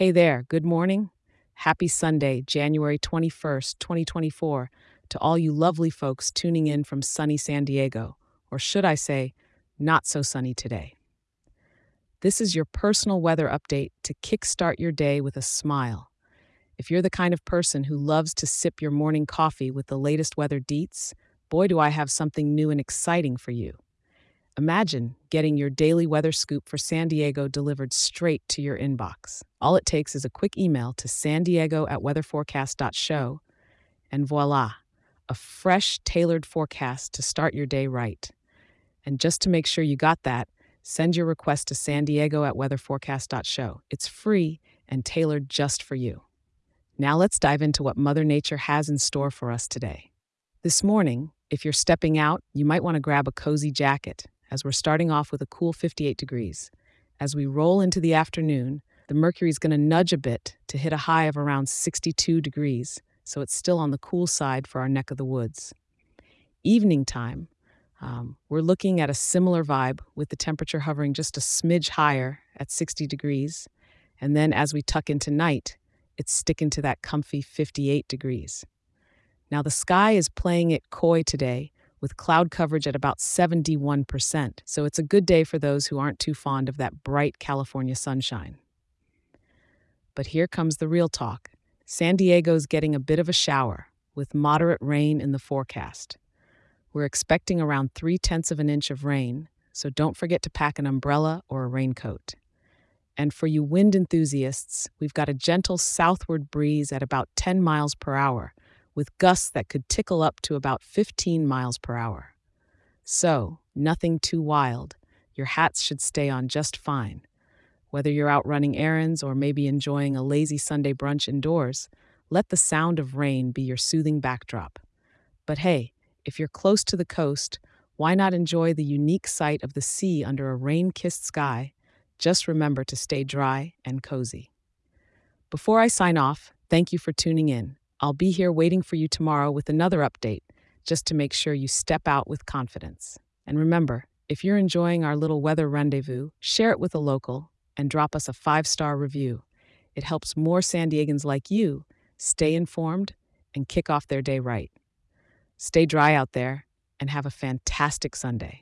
Hey there, good morning. Happy Sunday, January 21st, 2024, to all you lovely folks tuning in from sunny San Diego, or should I say, not so sunny today. This is your personal weather update to kickstart your day with a smile. If you're the kind of person who loves to sip your morning coffee with the latest weather deets, boy, do I have something new and exciting for you. Imagine getting your daily weather scoop for San Diego delivered straight to your inbox. All it takes is a quick email to san diego at weatherforecast.show, and voila, a fresh, tailored forecast to start your day right. And just to make sure you got that, send your request to san diego at weatherforecast.show. It's free and tailored just for you. Now let's dive into what Mother Nature has in store for us today. This morning, if you're stepping out, you might want to grab a cozy jacket, as we're starting off with a cool 58 degrees. As we roll into the afternoon, the mercury is going to nudge a bit to hit a high of around 62 degrees, so it's still on the cool side for our neck of the woods. Evening time, um, we're looking at a similar vibe with the temperature hovering just a smidge higher at 60 degrees. And then as we tuck into night, it's sticking to that comfy 58 degrees. Now, the sky is playing it coy today with cloud coverage at about 71%, so it's a good day for those who aren't too fond of that bright California sunshine. But here comes the real talk San Diego's getting a bit of a shower, with moderate rain in the forecast. We're expecting around three tenths of an inch of rain, so don't forget to pack an umbrella or a raincoat. And for you wind enthusiasts, we've got a gentle southward breeze at about 10 miles per hour, with gusts that could tickle up to about 15 miles per hour. So, nothing too wild. Your hats should stay on just fine. Whether you're out running errands or maybe enjoying a lazy Sunday brunch indoors, let the sound of rain be your soothing backdrop. But hey, if you're close to the coast, why not enjoy the unique sight of the sea under a rain kissed sky? Just remember to stay dry and cozy. Before I sign off, thank you for tuning in. I'll be here waiting for you tomorrow with another update, just to make sure you step out with confidence. And remember, if you're enjoying our little weather rendezvous, share it with a local and drop us a five star review. It helps more San Diegans like you stay informed and kick off their day right. Stay dry out there and have a fantastic Sunday.